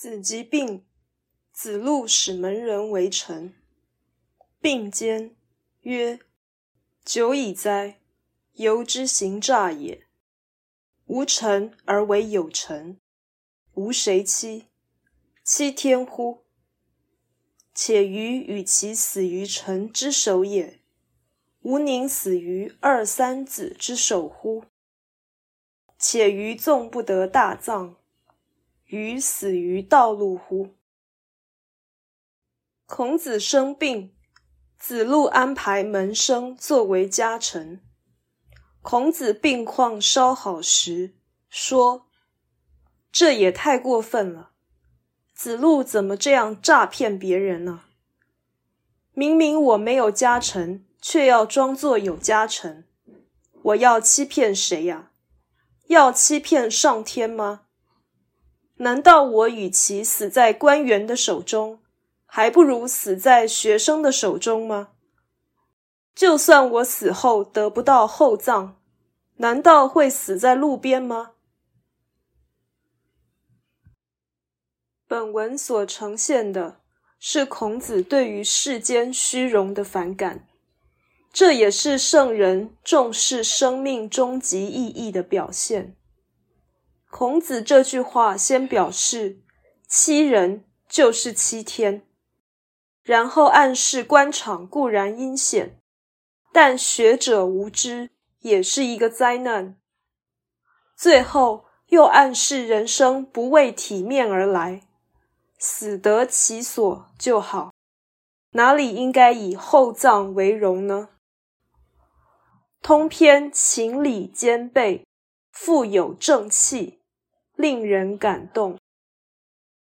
子疾病，子路使门人为臣。并肩，曰：“久矣哉！由之行诈也。无臣而为有臣，无谁欺？欺天乎？且余与其死于臣之手也，吾宁死于二三子之手乎？且余纵不得大葬。”于死于道路乎？孔子生病，子路安排门生作为家臣。孔子病况稍好时，说：“这也太过分了！子路怎么这样诈骗别人呢？明明我没有家臣，却要装作有家臣，我要欺骗谁呀？要欺骗上天吗？”难道我与其死在官员的手中，还不如死在学生的手中吗？就算我死后得不到厚葬，难道会死在路边吗？本文所呈现的是孔子对于世间虚荣的反感，这也是圣人重视生命终极意义的表现。孔子这句话先表示欺人就是欺天，然后暗示官场固然阴险，但学者无知也是一个灾难。最后又暗示人生不为体面而来，死得其所就好，哪里应该以厚葬为荣呢？通篇情理兼备，富有正气。令人感动。